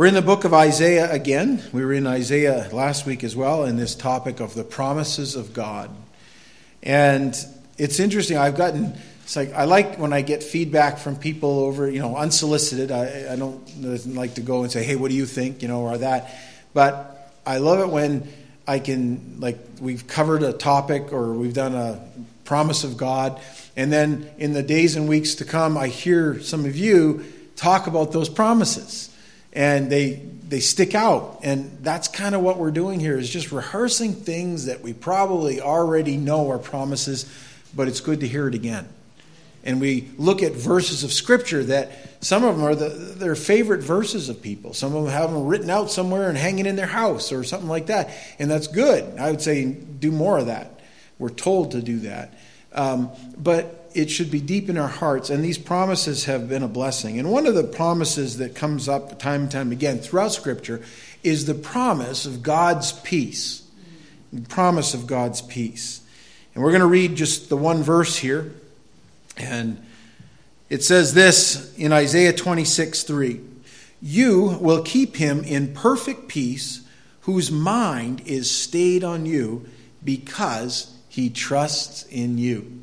We're in the book of Isaiah again. We were in Isaiah last week as well in this topic of the promises of God. And it's interesting. I've gotten, it's like, I like when I get feedback from people over, you know, unsolicited. I, I don't like to go and say, hey, what do you think, you know, or that. But I love it when I can, like, we've covered a topic or we've done a promise of God. And then in the days and weeks to come, I hear some of you talk about those promises and they they stick out. And that's kind of what we're doing here is just rehearsing things that we probably already know are promises but it's good to hear it again. And we look at verses of scripture that some of them are the, their favorite verses of people. Some of them have them written out somewhere and hanging in their house or something like that and that's good. I would say do more of that. We're told to do that. Um, but it should be deep in our hearts, and these promises have been a blessing. And one of the promises that comes up time and time again throughout Scripture is the promise of God's peace. The promise of God's peace. And we're going to read just the one verse here. And it says this in Isaiah 26 3 You will keep him in perfect peace, whose mind is stayed on you, because he trusts in you.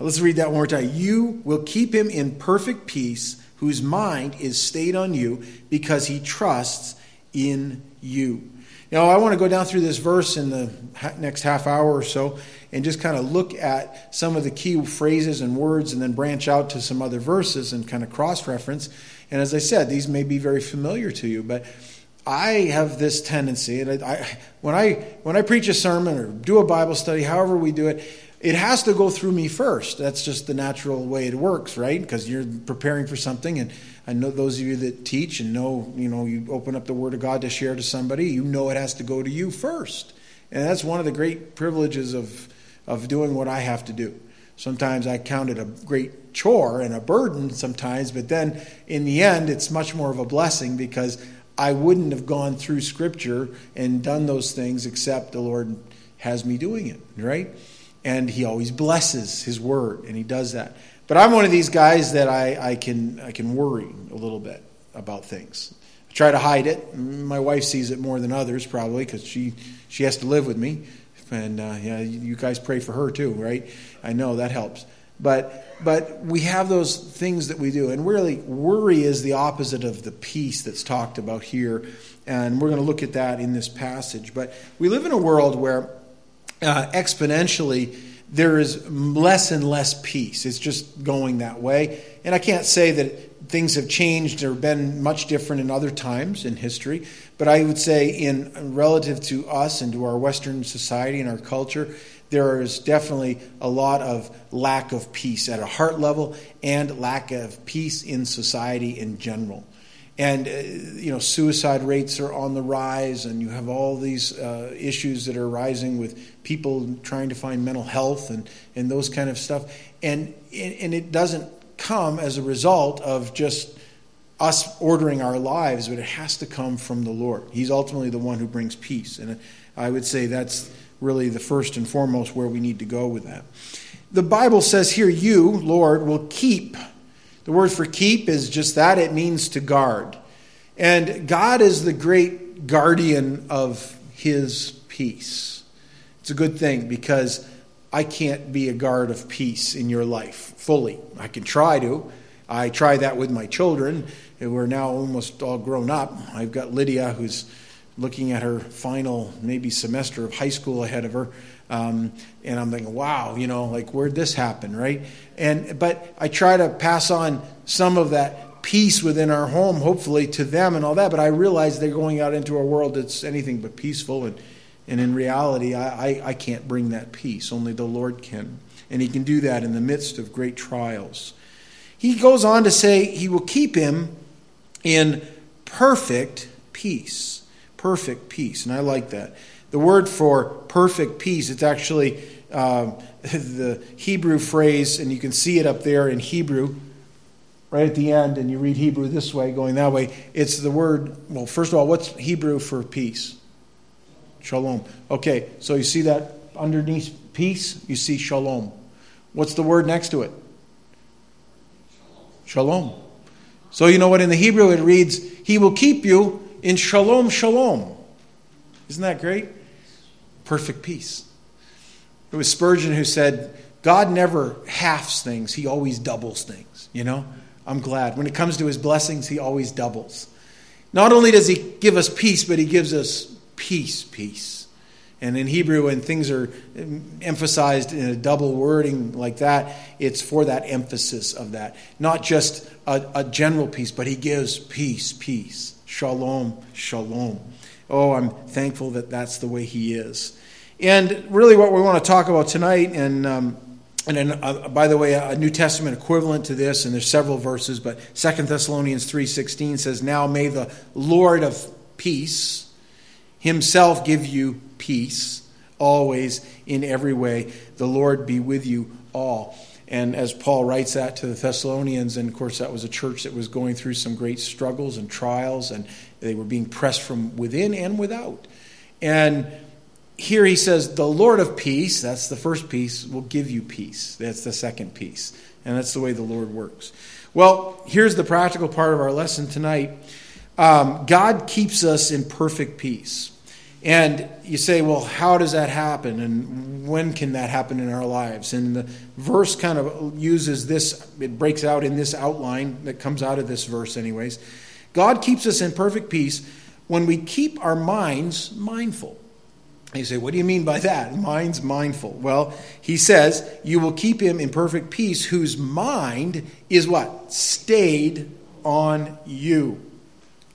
Let's read that one more time. You will keep him in perfect peace, whose mind is stayed on you, because he trusts in you. Now, I want to go down through this verse in the next half hour or so and just kind of look at some of the key phrases and words and then branch out to some other verses and kind of cross reference. And as I said, these may be very familiar to you, but I have this tendency, and I, I, when I when I preach a sermon or do a Bible study, however we do it, it has to go through me first. That's just the natural way it works, right? Because you're preparing for something, and I know those of you that teach and know, you know, you open up the Word of God to share to somebody, you know it has to go to you first, and that's one of the great privileges of of doing what I have to do. Sometimes I count it a great chore and a burden sometimes, but then in the end, it's much more of a blessing because I wouldn't have gone through Scripture and done those things except the Lord has me doing it, right? And he always blesses his word, and he does that. But I'm one of these guys that I, I can I can worry a little bit about things. I try to hide it. My wife sees it more than others, probably, because she she has to live with me. And uh, yeah, you guys pray for her too, right? I know that helps. But but we have those things that we do, and really, worry is the opposite of the peace that's talked about here, and we're going to look at that in this passage. But we live in a world where uh, exponentially, there is less and less peace. It's just going that way. And I can't say that things have changed or been much different in other times in history, but I would say, in relative to us and to our Western society and our culture, there is definitely a lot of lack of peace at a heart level and lack of peace in society in general and uh, you know suicide rates are on the rise and you have all these uh, issues that are rising with people trying to find mental health and, and those kind of stuff. And and it doesn't come as a result of just us ordering our lives but it has to come from the lord. He's ultimately the one who brings peace. And i would say that's really the first and foremost where we need to go with that. The bible says here you lord will keep the word for keep is just that it means to guard. And God is the great guardian of his peace. It's a good thing because I can't be a guard of peace in your life fully. I can try to. I try that with my children who are now almost all grown up. I've got Lydia who's looking at her final maybe semester of high school ahead of her. Um, and I'm thinking, wow, you know, like where'd this happen, right? And but I try to pass on some of that peace within our home, hopefully, to them and all that. But I realize they're going out into a world that's anything but peaceful, and and in reality, I, I, I can't bring that peace. Only the Lord can, and He can do that in the midst of great trials. He goes on to say He will keep him in perfect peace, perfect peace, and I like that. The word for perfect peace, it's actually uh, the Hebrew phrase, and you can see it up there in Hebrew, right at the end, and you read Hebrew this way, going that way. It's the word, well, first of all, what's Hebrew for peace? Shalom. Okay, so you see that underneath peace, you see shalom. What's the word next to it? Shalom. So you know what in the Hebrew it reads, He will keep you in shalom, shalom. Isn't that great? Perfect peace. It was Spurgeon who said, God never halves things, he always doubles things. You know? I'm glad. When it comes to his blessings, he always doubles. Not only does he give us peace, but he gives us peace, peace. And in Hebrew, when things are emphasized in a double wording like that, it's for that emphasis of that. Not just a, a general peace, but he gives peace, peace. Shalom, shalom. Oh, I'm thankful that that's the way he is. And really, what we want to talk about tonight, and um, and uh, by the way, a New Testament equivalent to this, and there's several verses, but Second Thessalonians 3.16 says, Now may the Lord of peace himself give you peace, always, in every way. The Lord be with you all. And as Paul writes that to the Thessalonians, and of course, that was a church that was going through some great struggles and trials, and they were being pressed from within and without. And here he says, The Lord of peace, that's the first piece, will give you peace. That's the second piece. And that's the way the Lord works. Well, here's the practical part of our lesson tonight um, God keeps us in perfect peace. And you say, well, how does that happen? And when can that happen in our lives? And the verse kind of uses this, it breaks out in this outline that comes out of this verse, anyways. God keeps us in perfect peace when we keep our minds mindful. You say, what do you mean by that? Mind's mindful. Well, he says, you will keep him in perfect peace whose mind is what? Stayed on you.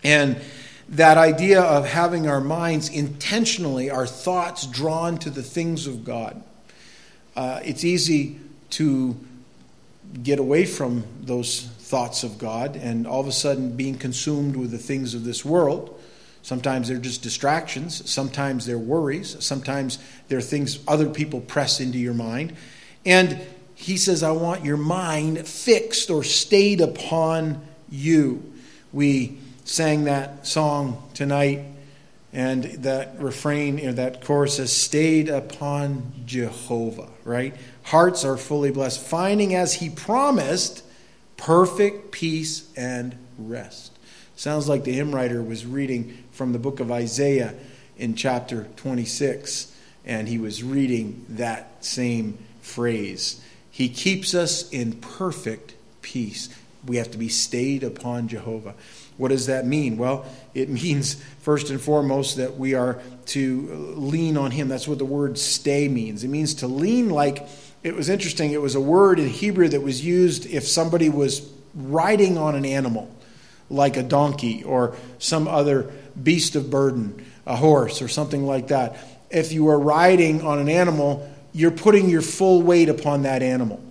And that idea of having our minds intentionally, our thoughts drawn to the things of God. Uh, it's easy to get away from those thoughts of God and all of a sudden being consumed with the things of this world. Sometimes they're just distractions. Sometimes they're worries. Sometimes they're things other people press into your mind. And he says, I want your mind fixed or stayed upon you. We sang that song tonight, and that refrain, you know, that chorus says, stayed upon Jehovah, right? Hearts are fully blessed, finding as he promised perfect peace and rest. Sounds like the hymn writer was reading from the book of Isaiah in chapter 26, and he was reading that same phrase. He keeps us in perfect peace. We have to be stayed upon Jehovah. What does that mean? Well, it means, first and foremost, that we are to lean on Him. That's what the word stay means. It means to lean like, it was interesting, it was a word in Hebrew that was used if somebody was riding on an animal like a donkey or some other beast of burden, a horse or something like that. If you are riding on an animal, you're putting your full weight upon that animal.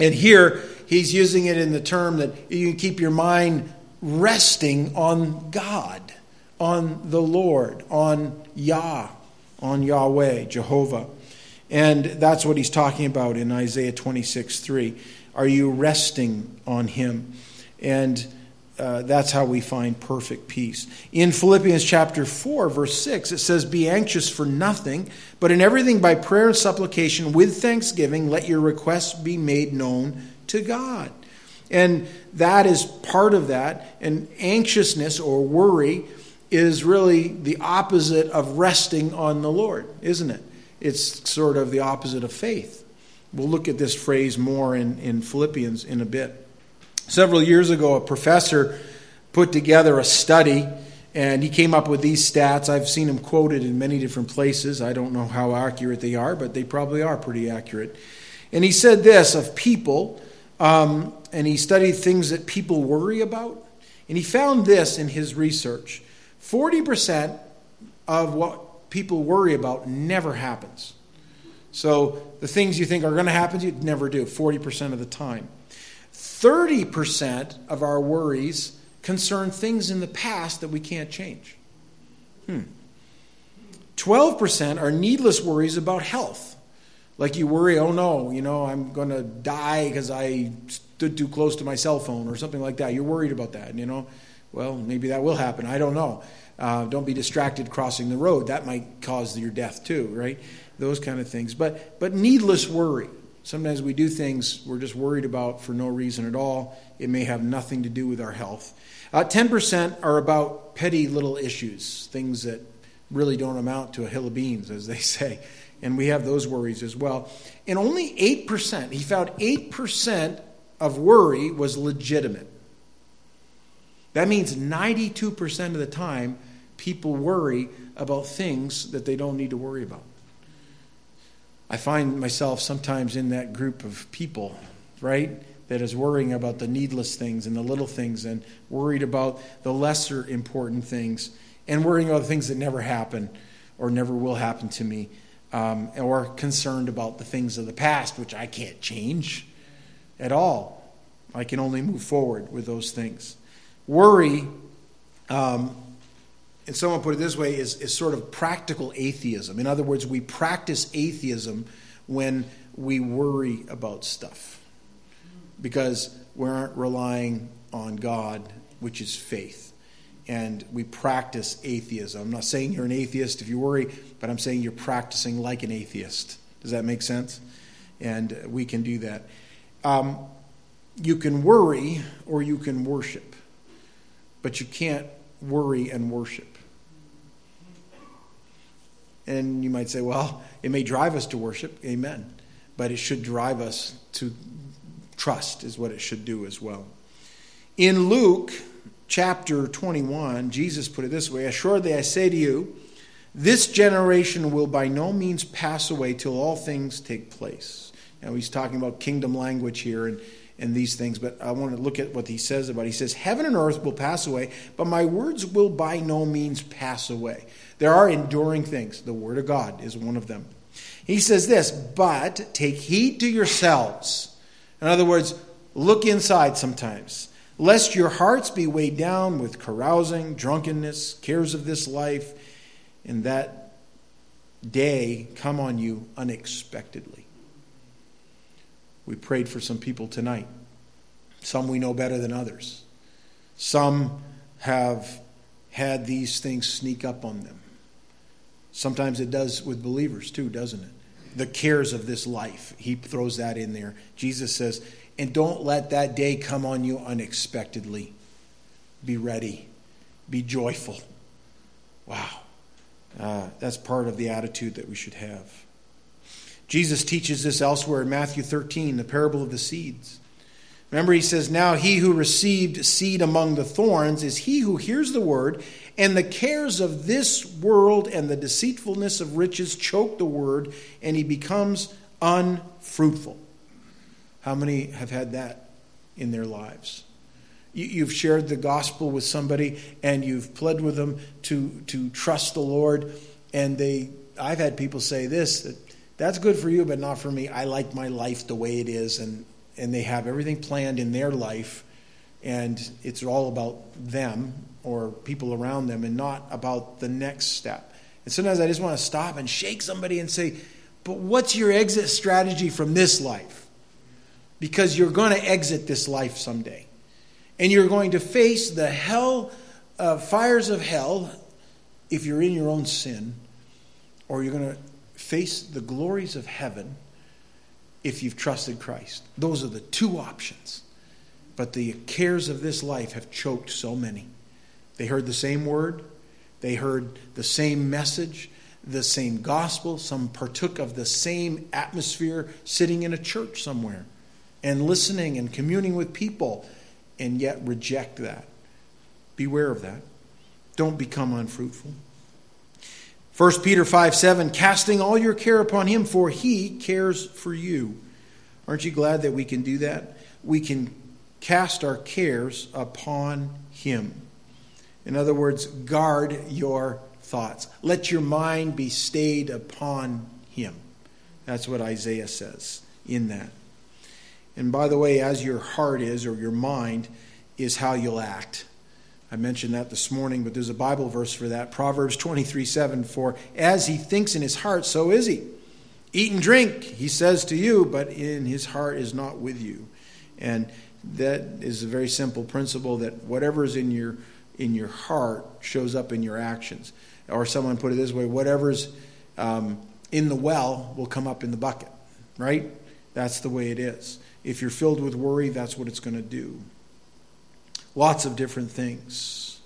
And here, he's using it in the term that you can keep your mind resting on God, on the Lord, on Yah, on Yahweh, Jehovah. And that's what he's talking about in Isaiah 26 3. Are you resting on him? And uh, that's how we find perfect peace. In Philippians chapter 4, verse 6, it says, Be anxious for nothing, but in everything by prayer and supplication with thanksgiving, let your requests be made known to God. And that is part of that. And anxiousness or worry is really the opposite of resting on the Lord, isn't it? It's sort of the opposite of faith. We'll look at this phrase more in, in Philippians in a bit. Several years ago, a professor put together a study and he came up with these stats. I've seen them quoted in many different places. I don't know how accurate they are, but they probably are pretty accurate. And he said this of people, um, and he studied things that people worry about. And he found this in his research 40% of what people worry about never happens. So the things you think are going to happen to you never do, 40% of the time. 30% of our worries concern things in the past that we can't change. Hmm. 12% are needless worries about health. Like you worry, oh no, you know, I'm going to die because I stood too close to my cell phone or something like that. You're worried about that, you know. Well, maybe that will happen. I don't know. Uh, don't be distracted crossing the road. That might cause your death too, right? Those kind of things. But but needless worry. Sometimes we do things we're just worried about for no reason at all. It may have nothing to do with our health. Uh, 10% are about petty little issues, things that really don't amount to a hill of beans, as they say. And we have those worries as well. And only 8%, he found 8% of worry was legitimate. That means 92% of the time, people worry about things that they don't need to worry about. I find myself sometimes in that group of people, right, that is worrying about the needless things and the little things and worried about the lesser important things and worrying about the things that never happen or never will happen to me um, or concerned about the things of the past, which I can't change at all. I can only move forward with those things. Worry, um, and someone put it this way, is, is sort of practical atheism. In other words, we practice atheism when we worry about stuff because we aren't relying on God, which is faith. And we practice atheism. I'm not saying you're an atheist if you worry, but I'm saying you're practicing like an atheist. Does that make sense? And we can do that. Um, you can worry or you can worship but you can't worry and worship. And you might say, well, it may drive us to worship, amen, but it should drive us to trust, is what it should do as well. In Luke chapter 21, Jesus put it this way Assuredly, I say to you, this generation will by no means pass away till all things take place. Now, he's talking about kingdom language here, and and these things, but I want to look at what he says about. It. He says, "Heaven and earth will pass away, but my words will by no means pass away." There are enduring things. The word of God is one of them. He says this, "But take heed to yourselves." In other words, look inside sometimes, lest your hearts be weighed down with carousing, drunkenness, cares of this life, and that day come on you unexpectedly. We prayed for some people tonight. Some we know better than others. Some have had these things sneak up on them. Sometimes it does with believers too, doesn't it? The cares of this life. He throws that in there. Jesus says, and don't let that day come on you unexpectedly. Be ready, be joyful. Wow. Uh, that's part of the attitude that we should have. Jesus teaches this elsewhere in Matthew 13, the parable of the seeds. Remember, he says, Now he who received seed among the thorns is he who hears the word, and the cares of this world and the deceitfulness of riches choke the word, and he becomes unfruitful. How many have had that in their lives? You've shared the gospel with somebody and you've pled with them to, to trust the Lord, and they I've had people say this that that's good for you, but not for me. I like my life the way it is, and, and they have everything planned in their life, and it's all about them or people around them and not about the next step. And sometimes I just want to stop and shake somebody and say, But what's your exit strategy from this life? Because you're going to exit this life someday. And you're going to face the hell, uh, fires of hell if you're in your own sin, or you're going to face the glories of heaven if you've trusted Christ. Those are the two options. But the cares of this life have choked so many. They heard the same word, they heard the same message, the same gospel. Some partook of the same atmosphere sitting in a church somewhere and listening and communing with people, and yet reject that. Beware of that. Don't become unfruitful. 1 Peter 5 7, casting all your care upon him, for he cares for you. Aren't you glad that we can do that? We can cast our cares upon him. In other words, guard your thoughts. Let your mind be stayed upon him. That's what Isaiah says in that. And by the way, as your heart is, or your mind, is how you'll act. I mentioned that this morning, but there's a Bible verse for that. Proverbs 23 7 For as he thinks in his heart, so is he. Eat and drink, he says to you, but in his heart is not with you. And that is a very simple principle that whatever is in your in your heart shows up in your actions. Or someone put it this way: whatever's um, in the well will come up in the bucket. Right? That's the way it is. If you're filled with worry, that's what it's going to do. Lots of different things.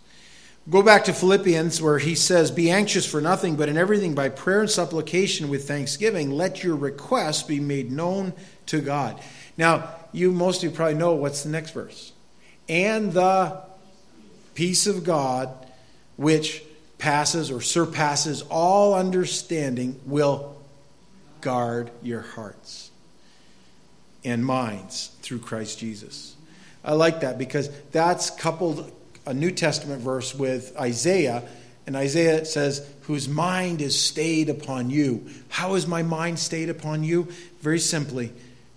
Go back to Philippians where he says, Be anxious for nothing, but in everything by prayer and supplication with thanksgiving, let your requests be made known to God. Now, you most of you probably know what's the next verse. And the peace of God, which passes or surpasses all understanding, will guard your hearts and minds through Christ Jesus. I like that because that's coupled a New Testament verse with Isaiah. And Isaiah says, Whose mind is stayed upon you. How is my mind stayed upon you? Very simply,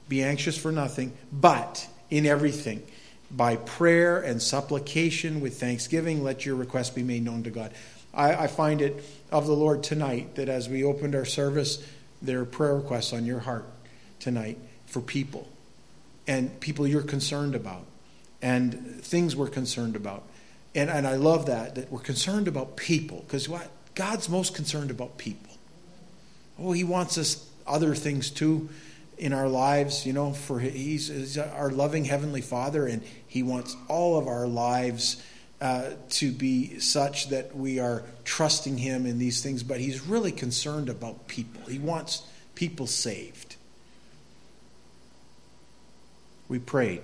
be anxious for nothing, but in everything, by prayer and supplication with thanksgiving, let your requests be made known to God. I, I find it of the Lord tonight that as we opened our service, there are prayer requests on your heart tonight for people and people you're concerned about and things we're concerned about. And, and I love that, that we're concerned about people because what? God's most concerned about people. Oh, He wants us other things too in our lives, you know, for He's, he's our loving Heavenly Father and He wants all of our lives uh, to be such that we are trusting Him in these things, but He's really concerned about people. He wants people saved. We prayed,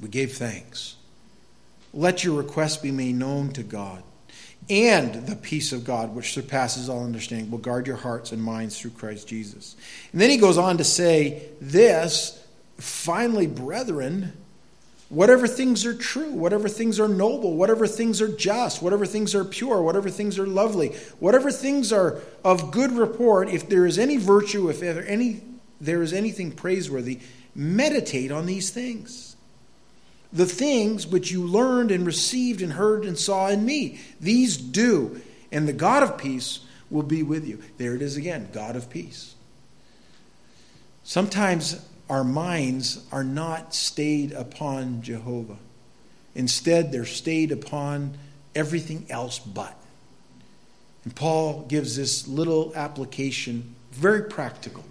we gave thanks. Let your request be made known to God. And the peace of God, which surpasses all understanding, will guard your hearts and minds through Christ Jesus. And then he goes on to say this finally, brethren, whatever things are true, whatever things are noble, whatever things are just, whatever things are pure, whatever things are lovely, whatever things are of good report, if there is any virtue, if there, any, there is anything praiseworthy, meditate on these things the things which you learned and received and heard and saw in me. These do, and the God of peace will be with you. There it is again God of peace. Sometimes our minds are not stayed upon Jehovah, instead, they're stayed upon everything else but. And Paul gives this little application, very practical.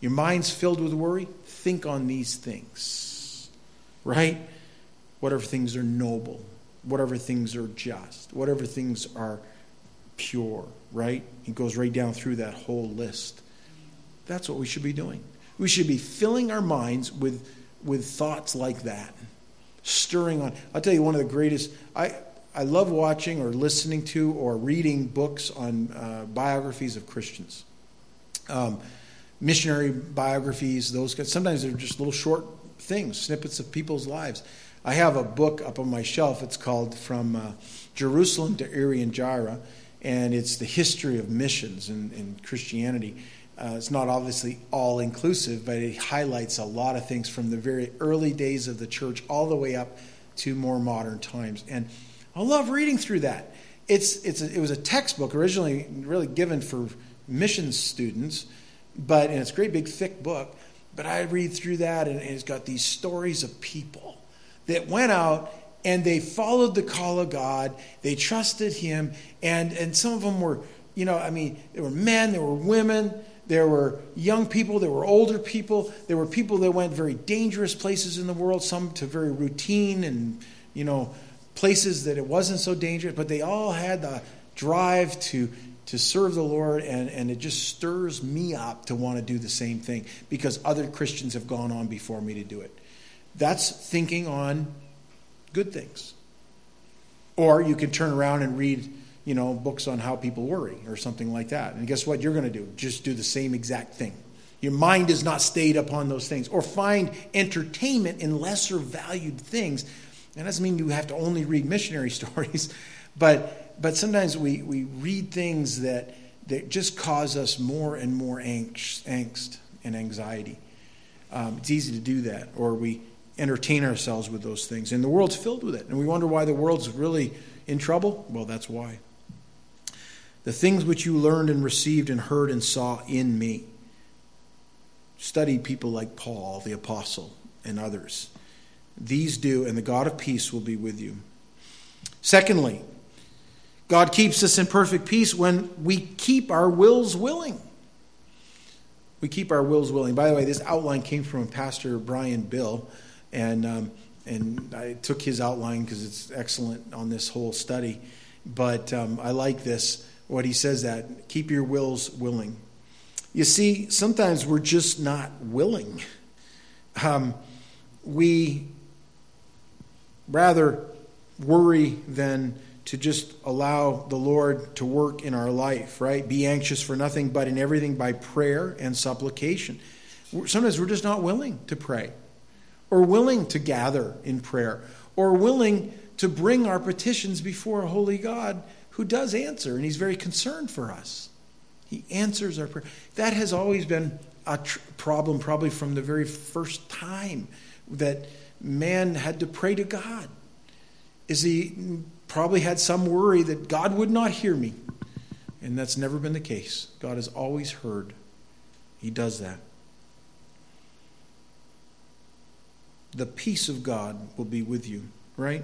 Your mind's filled with worry, think on these things. Right? Whatever things are noble, whatever things are just, whatever things are pure, right? He goes right down through that whole list. That's what we should be doing. We should be filling our minds with, with thoughts like that, stirring on. I'll tell you one of the greatest. I, I love watching or listening to or reading books on uh, biographies of Christians. Um, missionary biographies, those sometimes they're just little short things, snippets of people's lives. I have a book up on my shelf. It's called From uh, Jerusalem to Irian and it's the history of missions in, in Christianity. Uh, it's not obviously all inclusive, but it highlights a lot of things from the very early days of the church all the way up to more modern times. And I love reading through that. It's, it's a, it was a textbook originally really given for missions students, but and it's a great big thick book. But I read through that, and it's got these stories of people that went out and they followed the call of God. They trusted Him. And, and some of them were, you know, I mean, there were men, there were women, there were young people, there were older people, there were people that went very dangerous places in the world, some to very routine and, you know, places that it wasn't so dangerous, but they all had the drive to to serve the Lord, and, and it just stirs me up to want to do the same thing because other Christians have gone on before me to do it. That's thinking on good things. Or you can turn around and read, you know, books on how people worry or something like that. And guess what you're going to do? Just do the same exact thing. Your mind is not stayed upon those things. Or find entertainment in lesser valued things. That doesn't mean you have to only read missionary stories, but but sometimes we, we read things that that just cause us more and more angst, angst and anxiety. Um, it's easy to do that, or we entertain ourselves with those things. And the world's filled with it. And we wonder why the world's really in trouble. Well, that's why. The things which you learned and received and heard and saw in me. Study people like Paul, the apostle, and others. These do, and the God of peace will be with you. Secondly, God keeps us in perfect peace when we keep our wills willing. We keep our wills willing. By the way, this outline came from Pastor Brian Bill. And um, and I took his outline because it's excellent on this whole study. But um, I like this, what he says that keep your wills willing. You see, sometimes we're just not willing. Um, we rather worry than to just allow the Lord to work in our life, right? Be anxious for nothing, but in everything by prayer and supplication. Sometimes we're just not willing to pray, or willing to gather in prayer, or willing to bring our petitions before a holy God who does answer, and He's very concerned for us. He answers our prayer. That has always been a tr- problem, probably from the very first time that man had to pray to God. Is he probably had some worry that God would not hear me. And that's never been the case. God has always heard. He does that. The peace of God will be with you, right?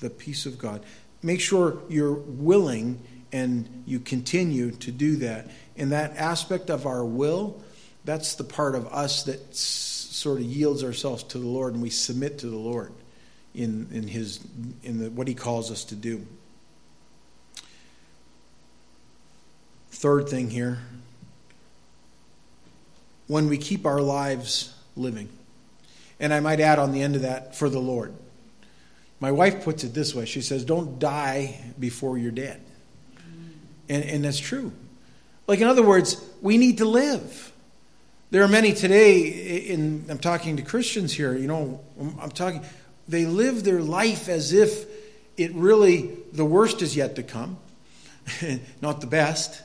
The peace of God. Make sure you're willing and you continue to do that. And that aspect of our will, that's the part of us that sort of yields ourselves to the Lord and we submit to the Lord in, in, his, in the, what he calls us to do. Third thing here when we keep our lives living. And I might add on the end of that, for the Lord. My wife puts it this way she says, Don't die before you're dead. And, and that's true. Like, in other words, we need to live. There are many today, in, I'm talking to Christians here, you know, I'm talking, they live their life as if it really, the worst is yet to come, not the best,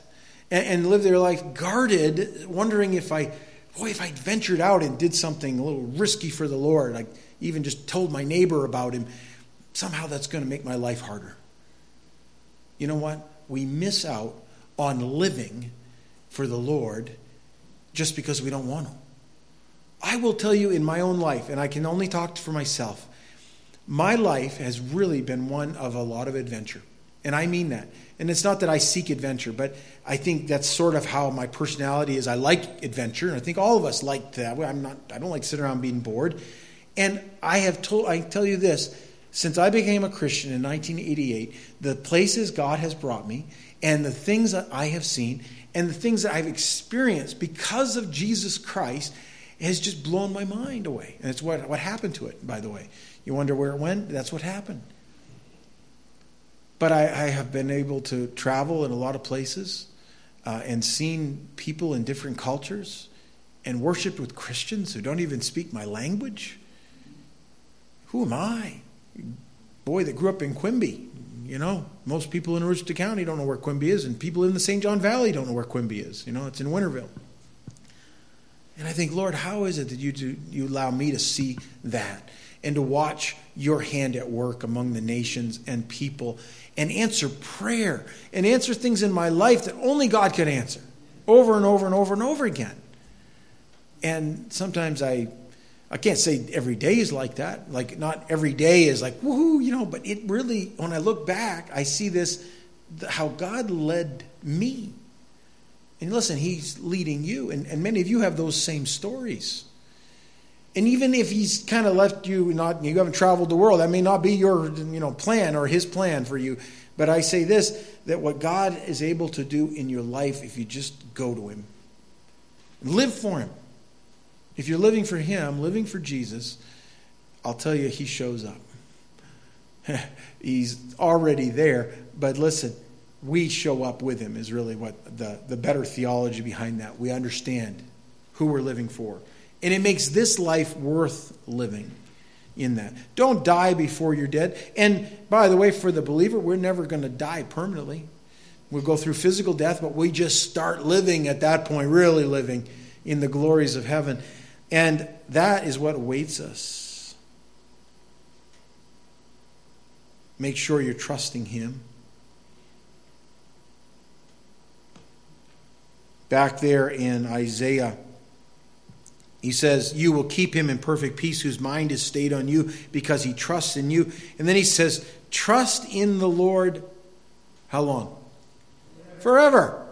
and, and, live their life guarded, wondering if I, boy, if I ventured out and did something a little risky for the Lord, I even just told my neighbor about him, somehow that's going to make my life harder. You know what? We miss out on living for the Lord just because we don't want to. I will tell you in my own life, and I can only talk for myself, my life has really been one of a lot of adventure. And I mean that. And it's not that I seek adventure, but I think that's sort of how my personality is. I like adventure, and I think all of us like that. I'm not I don't like sitting around being bored. And I have told I tell you this, since I became a Christian in 1988, the places God has brought me and the things that I have seen and the things that I've experienced because of Jesus Christ has just blown my mind away. And it's what, what happened to it, by the way. You wonder where it went? That's what happened. But I, I have been able to travel in a lot of places uh, and seen people in different cultures and worshiped with Christians who don't even speak my language. Who am I? Boy that grew up in Quimby. You know, most people in Aroostook County don't know where Quimby is, and people in the St. John Valley don't know where Quimby is. You know, it's in Winterville. And I think, Lord, how is it that you, do, you allow me to see that and to watch your hand at work among the nations and people and answer prayer and answer things in my life that only God could answer over and over and over and over again? And sometimes I I can't say every day is like that. Like, not every day is like, woohoo, you know, but it really, when I look back, I see this, how God led me. And listen, He's leading you. And, and many of you have those same stories. And even if He's kind of left you, not you haven't traveled the world, that may not be your you know, plan or His plan for you. But I say this that what God is able to do in your life if you just go to Him, live for Him if you're living for Him, living for Jesus, I'll tell you, He shows up. He's already there. But listen, we show up with Him, is really what the, the better theology behind that. We understand who we're living for. And it makes this life worth living in that. Don't die before you're dead. And by the way, for the believer, we're never going to die permanently. We'll go through physical death, but we just start living at that point, really living in the glories of heaven. And that is what awaits us. Make sure you're trusting Him. Back there in Isaiah, he says, You will keep him in perfect peace whose mind is stayed on you because he trusts in you. And then he says, Trust in the Lord. How long? Forever.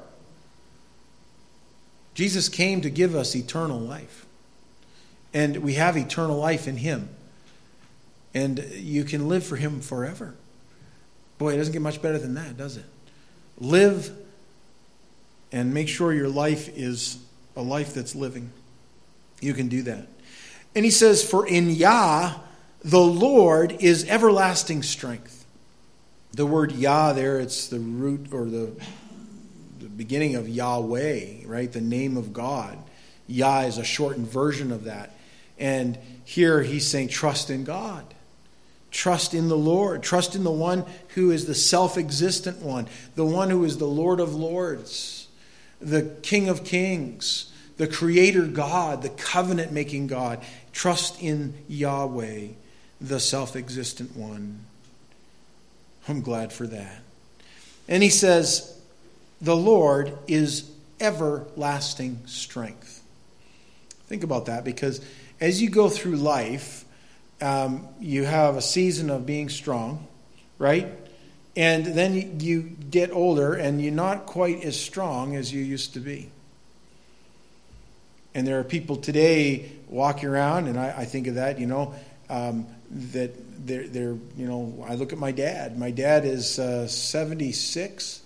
Jesus came to give us eternal life and we have eternal life in Him. and you can live for Him forever. Boy, it doesn't get much better than that, does it? Live and make sure your life is a life that's living. You can do that. And he says, For in Yah, the Lord is everlasting strength. The word Yah there, it's the root or the, the beginning of Yahweh, right? The name of God. Yah is a shortened version of that. And here he's saying, trust in God. Trust in the Lord. Trust in the one who is the self existent one, the one who is the Lord of lords, the King of kings, the Creator God, the covenant making God. Trust in Yahweh, the self existent one. I'm glad for that. And he says, The Lord is everlasting strength. Think about that because as you go through life, um, you have a season of being strong, right? And then you get older and you're not quite as strong as you used to be. And there are people today walking around, and I, I think of that, you know, um, that they're, they're, you know, I look at my dad. My dad is uh, 76,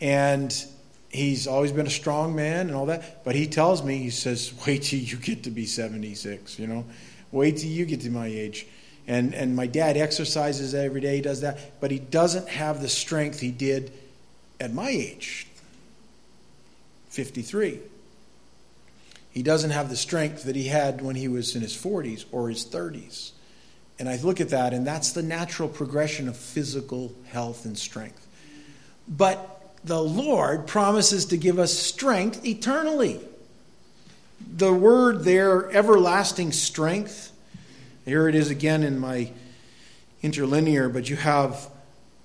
and he's always been a strong man and all that. But he tells me, he says, wait till you get to be 76, you know, wait till you get to my age. And, and my dad exercises every day, he does that, but he doesn't have the strength he did at my age, 53. He doesn't have the strength that he had when he was in his 40s or his 30s. And I look at that, and that's the natural progression of physical health and strength. But the Lord promises to give us strength eternally. The word there, everlasting strength, here it is again in my interlinear, but you have,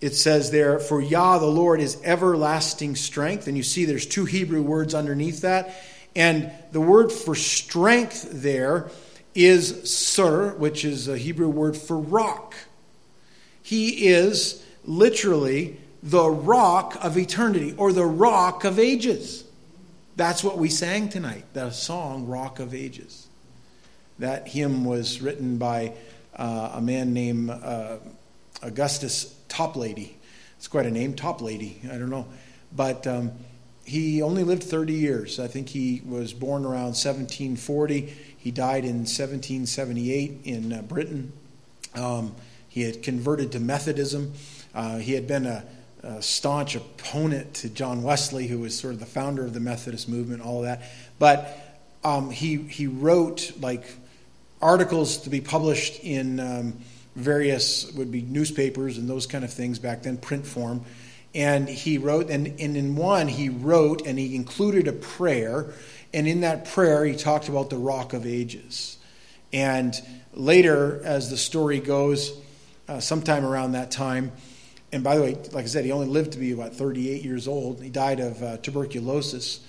it says there, for Yah the Lord is everlasting strength. And you see there's two Hebrew words underneath that. And the word for strength there is sur, which is a Hebrew word for rock. He is literally the rock of eternity or the rock of ages. That's what we sang tonight, the song Rock of Ages. That hymn was written by uh, a man named uh, Augustus Toplady. It's quite a name, Toplady. I don't know. But um, he only lived 30 years. I think he was born around 1740. He died in 1778 in uh, Britain. Um, he had converted to Methodism. Uh, he had been a, a, staunch opponent to John Wesley, who was sort of the founder of the Methodist movement, all of that. But um, he, he wrote like articles to be published in um, various, would be newspapers and those kind of things back then, print form and he wrote, and, and in one, he wrote and he included a prayer. And in that prayer, he talked about the rock of ages. And later, as the story goes, uh, sometime around that time, and by the way, like I said, he only lived to be about 38 years old. He died of uh, tuberculosis.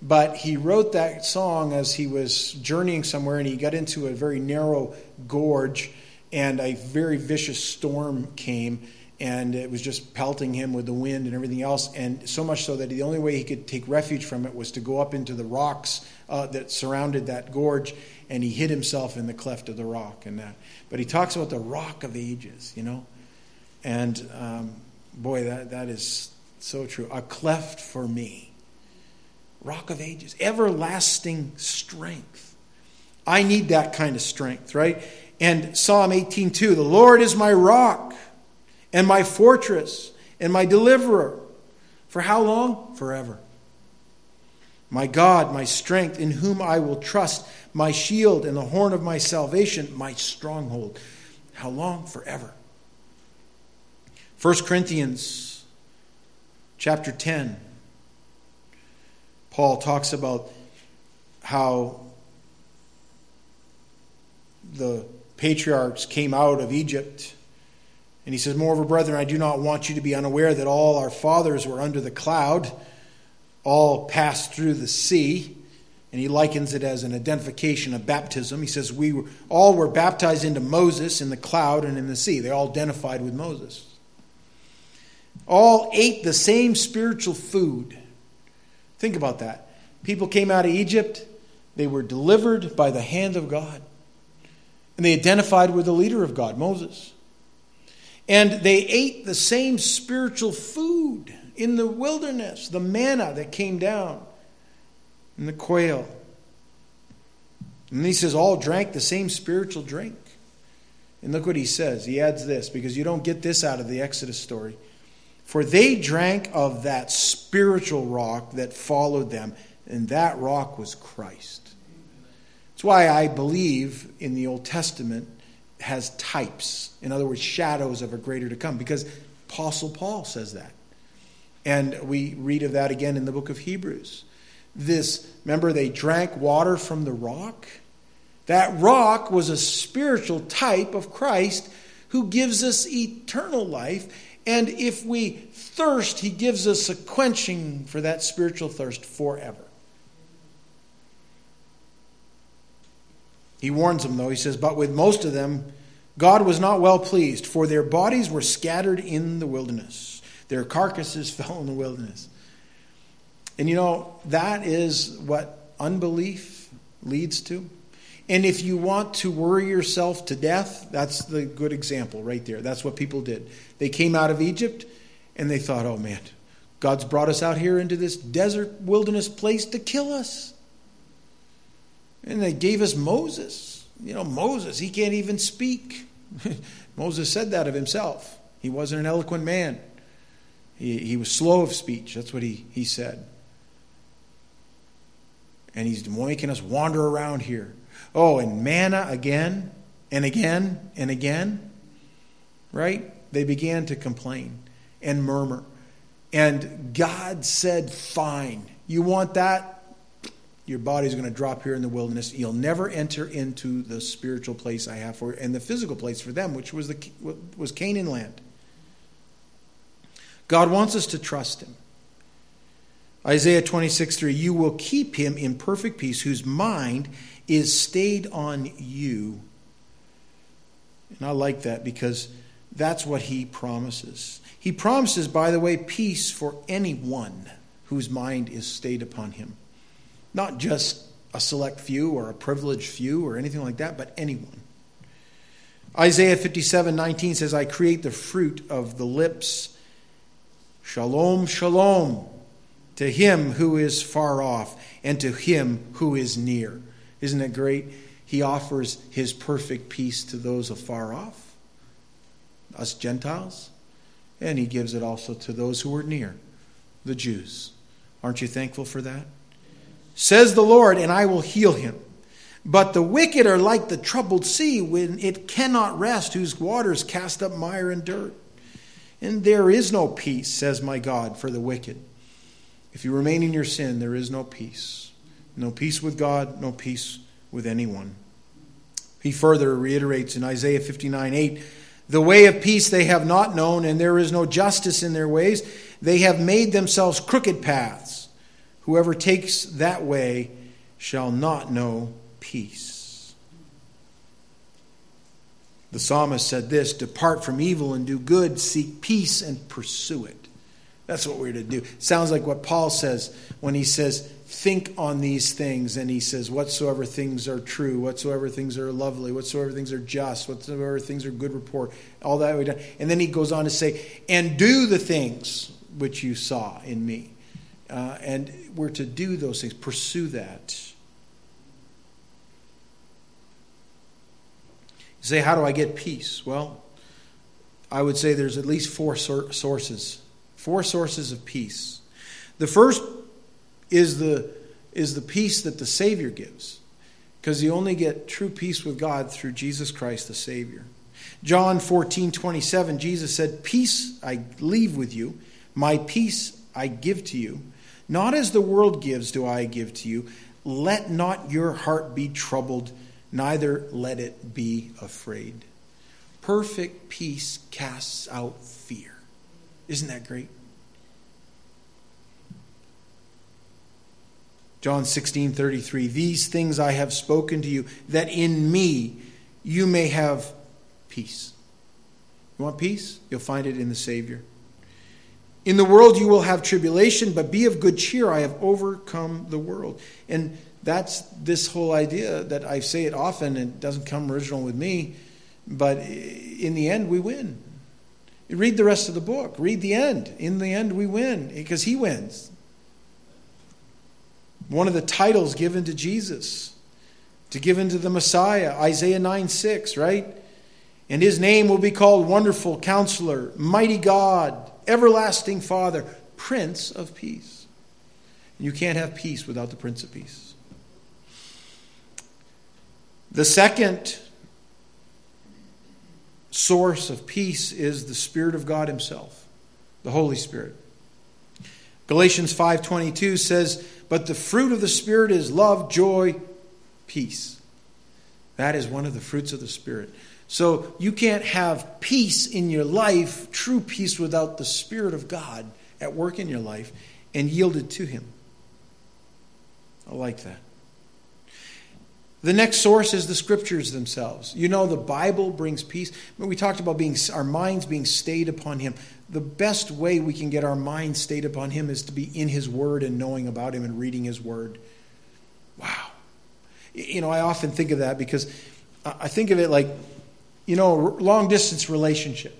But he wrote that song as he was journeying somewhere, and he got into a very narrow gorge, and a very vicious storm came and it was just pelting him with the wind and everything else. And so much so that the only way he could take refuge from it was to go up into the rocks uh, that surrounded that gorge, and he hid himself in the cleft of the rock and that. But he talks about the rock of ages, you know, and um, boy, that that is so true. A cleft for me, rock of ages, everlasting strength. I need that kind of strength, right? And Psalm 18:2, the Lord is my rock and my fortress and my deliverer. For how long? Forever. My God, my strength, in whom I will trust, my shield and the horn of my salvation, my stronghold. How long? Forever. 1 Corinthians chapter 10. Paul talks about how the patriarchs came out of Egypt and he says, Moreover, brethren, I do not want you to be unaware that all our fathers were under the cloud, all passed through the sea. And he likens it as an identification of baptism. He says, We were, all were baptized into Moses in the cloud and in the sea. They all identified with Moses. All ate the same spiritual food. Think about that. People came out of Egypt, they were delivered by the hand of God. And they identified with the leader of God, Moses. And they ate the same spiritual food in the wilderness, the manna that came down, and the quail. And he says, all drank the same spiritual drink. And look what he says. He adds this because you don't get this out of the Exodus story. For they drank of that spiritual rock that followed them, and that rock was Christ. That's why I believe in the Old Testament has types, in other words, shadows of a greater to come, because Apostle Paul says that. And we read of that again in the book of Hebrews. This, remember, they drank water from the rock. That rock was a spiritual type of Christ who gives us eternal life. And if we thirst, he gives us a quenching for that spiritual thirst forever. He warns them, though. He says, But with most of them, God was not well pleased, for their bodies were scattered in the wilderness. Their carcasses fell in the wilderness. And you know, that is what unbelief leads to. And if you want to worry yourself to death, that's the good example right there. That's what people did. They came out of Egypt and they thought, oh man, God's brought us out here into this desert wilderness place to kill us. And they gave us Moses. You know, Moses, he can't even speak. Moses said that of himself. He wasn't an eloquent man, he, he was slow of speech. That's what he, he said. And he's making us wander around here. Oh, and manna again and again and again. Right? They began to complain and murmur. And God said, Fine. You want that? Your body's going to drop here in the wilderness. You'll never enter into the spiritual place I have for and the physical place for them, which was the was Canaan land. God wants us to trust him. Isaiah 26, 3, you will keep him in perfect peace, whose mind is stayed on you. And I like that because that's what he promises. He promises, by the way, peace for anyone whose mind is stayed upon him. Not just a select few or a privileged few or anything like that, but anyone. Isaiah 57 19 says, I create the fruit of the lips. Shalom, shalom to him who is far off and to him who is near. Isn't it great? He offers his perfect peace to those afar off, us Gentiles, and he gives it also to those who are near, the Jews. Aren't you thankful for that? Says the Lord, and I will heal him. But the wicked are like the troubled sea when it cannot rest, whose waters cast up mire and dirt. And there is no peace, says my God, for the wicked. If you remain in your sin, there is no peace. No peace with God, no peace with anyone. He further reiterates in Isaiah 59 8 The way of peace they have not known, and there is no justice in their ways. They have made themselves crooked paths. Whoever takes that way shall not know peace. The psalmist said this Depart from evil and do good, seek peace and pursue it. That's what we're to do. Sounds like what Paul says when he says, think on these things. And he says, Whatsoever things are true, whatsoever things are lovely, whatsoever things are just, whatsoever things are good report, all that we done. And then he goes on to say, And do the things which you saw in me. Uh, and we're to do those things, pursue that. You say, How do I get peace? Well, I would say there's at least four sources. Four sources of peace. The first is the, is the peace that the Savior gives. Because you only get true peace with God through Jesus Christ the Savior. John 14, 27, Jesus said, Peace I leave with you, my peace I give to you. Not as the world gives, do I give to you. Let not your heart be troubled, neither let it be afraid. Perfect peace casts out fear. Isn't that great? John 16, 33. These things I have spoken to you, that in me you may have peace. You want peace? You'll find it in the Savior. In the world you will have tribulation, but be of good cheer. I have overcome the world. And that's this whole idea that I say it often, and it doesn't come original with me, but in the end, we win. Read the rest of the book. Read the end. In the end, we win because he wins. One of the titles given to Jesus, to give into the Messiah, Isaiah 9 6, right? And his name will be called Wonderful Counselor, Mighty God, Everlasting Father, Prince of Peace. And You can't have peace without the Prince of Peace. The second source of peace is the Spirit of God Himself, the Holy Spirit. Galatians 5:22 says, "But the fruit of the Spirit is love, joy, peace." That is one of the fruits of the Spirit. So you can't have peace in your life, true peace, without the Spirit of God at work in your life and yielded to Him. I like that. The next source is the scriptures themselves. You know, the Bible brings peace. We talked about being our minds being stayed upon Him. The best way we can get our minds stayed upon Him is to be in His Word and knowing about Him and reading His Word. Wow. You know, I often think of that because I think of it like you know, long distance relationship.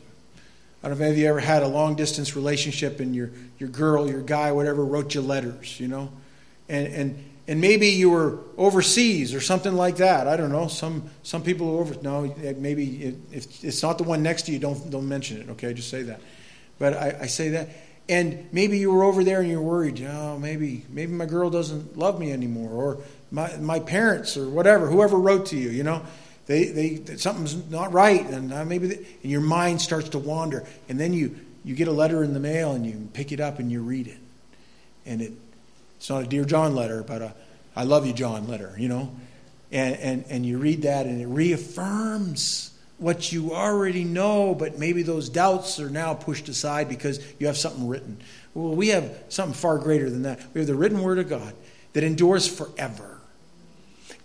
I don't know if you ever had a long distance relationship and your, your girl, your guy, whatever, wrote you letters, you know? And, and, and maybe you were overseas or something like that. I don't know. Some, some people are over, no, eh, maybe it, if it's not the one next to you, don't, don't mention it, okay? Just say that. But I, I say that. And maybe you were over there and you're worried, oh, maybe, maybe my girl doesn't love me anymore, or my, my parents, or whatever, whoever wrote to you, you know? They, they, something's not right, and uh, maybe, and your mind starts to wander, and then you, you get a letter in the mail, and you pick it up and you read it, and it, it's not a dear John letter, but a I love you, John letter, you know, and and and you read that, and it reaffirms what you already know, but maybe those doubts are now pushed aside because you have something written. Well, we have something far greater than that. We have the written word of God that endures forever.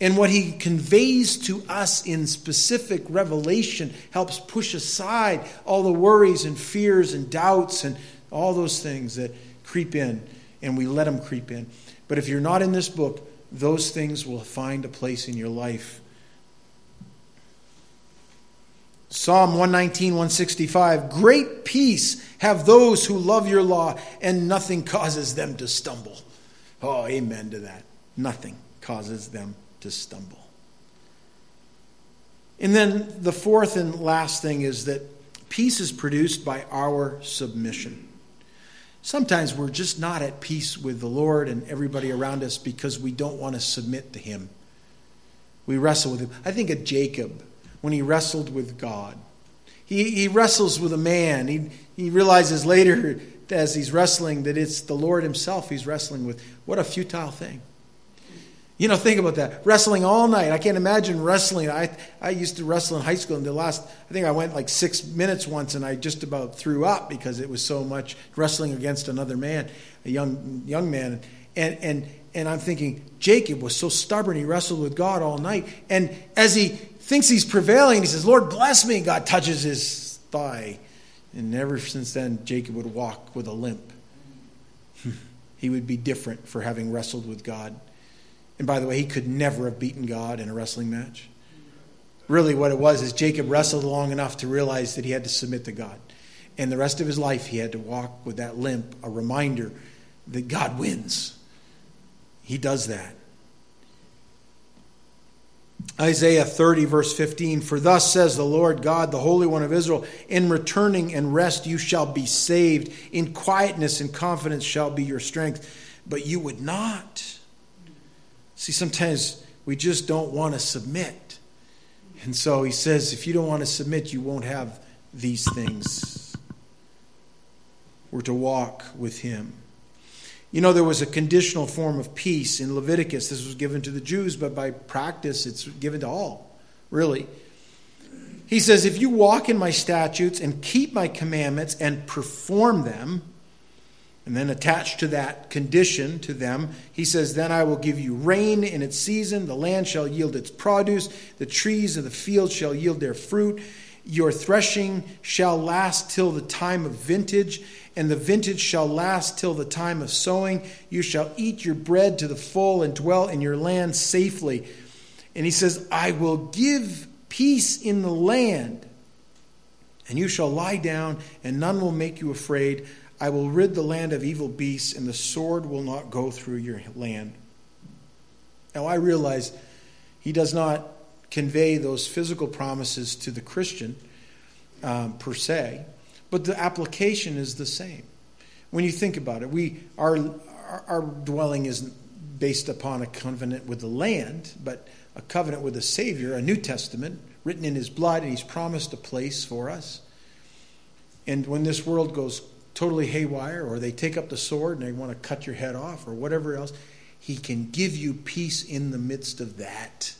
And what he conveys to us in specific revelation helps push aside all the worries and fears and doubts and all those things that creep in, and we let them creep in. But if you're not in this book, those things will find a place in your life. Psalm 119, 165 Great peace have those who love your law, and nothing causes them to stumble. Oh, amen to that. Nothing causes them to stumble. And then the fourth and last thing is that peace is produced by our submission. Sometimes we're just not at peace with the Lord and everybody around us because we don't want to submit to Him. We wrestle with Him. I think of Jacob when he wrestled with God. He, he wrestles with a man. He, he realizes later as he's wrestling that it's the Lord Himself he's wrestling with. What a futile thing. You know, think about that. Wrestling all night. I can't imagine wrestling. I, I used to wrestle in high school, and the last, I think I went like six minutes once, and I just about threw up because it was so much wrestling against another man, a young, young man. And, and, and I'm thinking, Jacob was so stubborn, he wrestled with God all night. And as he thinks he's prevailing, he says, Lord, bless me. God touches his thigh. And ever since then, Jacob would walk with a limp. he would be different for having wrestled with God. And by the way, he could never have beaten God in a wrestling match. Really, what it was is Jacob wrestled long enough to realize that he had to submit to God. And the rest of his life, he had to walk with that limp, a reminder that God wins. He does that. Isaiah 30, verse 15 For thus says the Lord God, the Holy One of Israel, in returning and rest you shall be saved, in quietness and confidence shall be your strength. But you would not. See, sometimes we just don't want to submit. And so he says, if you don't want to submit, you won't have these things. We're to walk with him. You know, there was a conditional form of peace in Leviticus. This was given to the Jews, but by practice, it's given to all, really. He says, If you walk in my statutes and keep my commandments and perform them, and then attached to that condition to them, he says, Then I will give you rain in its season, the land shall yield its produce, the trees of the field shall yield their fruit, Your threshing shall last till the time of vintage, and the vintage shall last till the time of sowing. You shall eat your bread to the full and dwell in your land safely. And he says, I will give peace in the land, and you shall lie down, and none will make you afraid. I will rid the land of evil beasts, and the sword will not go through your land. Now, I realize he does not convey those physical promises to the Christian um, per se, but the application is the same. When you think about it, we our our dwelling isn't based upon a covenant with the land, but a covenant with a Savior, a New Testament written in His blood, and He's promised a place for us. And when this world goes totally haywire, or they take up the sword and they want to cut your head off, or whatever else, He can give you peace in the midst of that.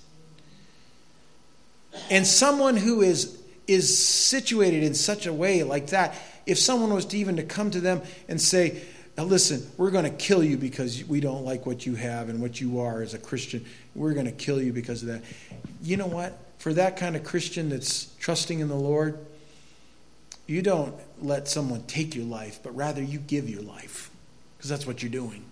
And someone who is is situated in such a way like that, if someone was to even to come to them and say, listen, we're going to kill you because we don't like what you have and what you are as a Christian. We're going to kill you because of that. You know what? For that kind of Christian that's trusting in the Lord, you don't let someone take your life, but rather you give your life because that's what you're doing.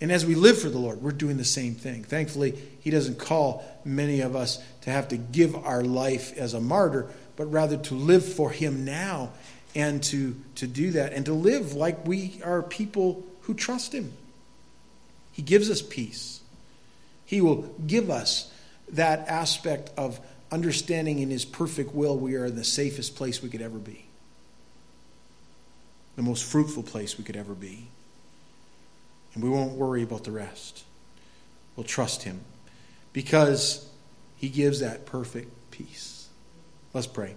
And as we live for the Lord, we're doing the same thing. Thankfully, He doesn't call many of us to have to give our life as a martyr, but rather to live for Him now and to, to do that and to live like we are people who trust Him. He gives us peace. He will give us that aspect of understanding in His perfect will we are in the safest place we could ever be, the most fruitful place we could ever be and we won't worry about the rest. We'll trust Him because He gives that perfect peace. Let's pray.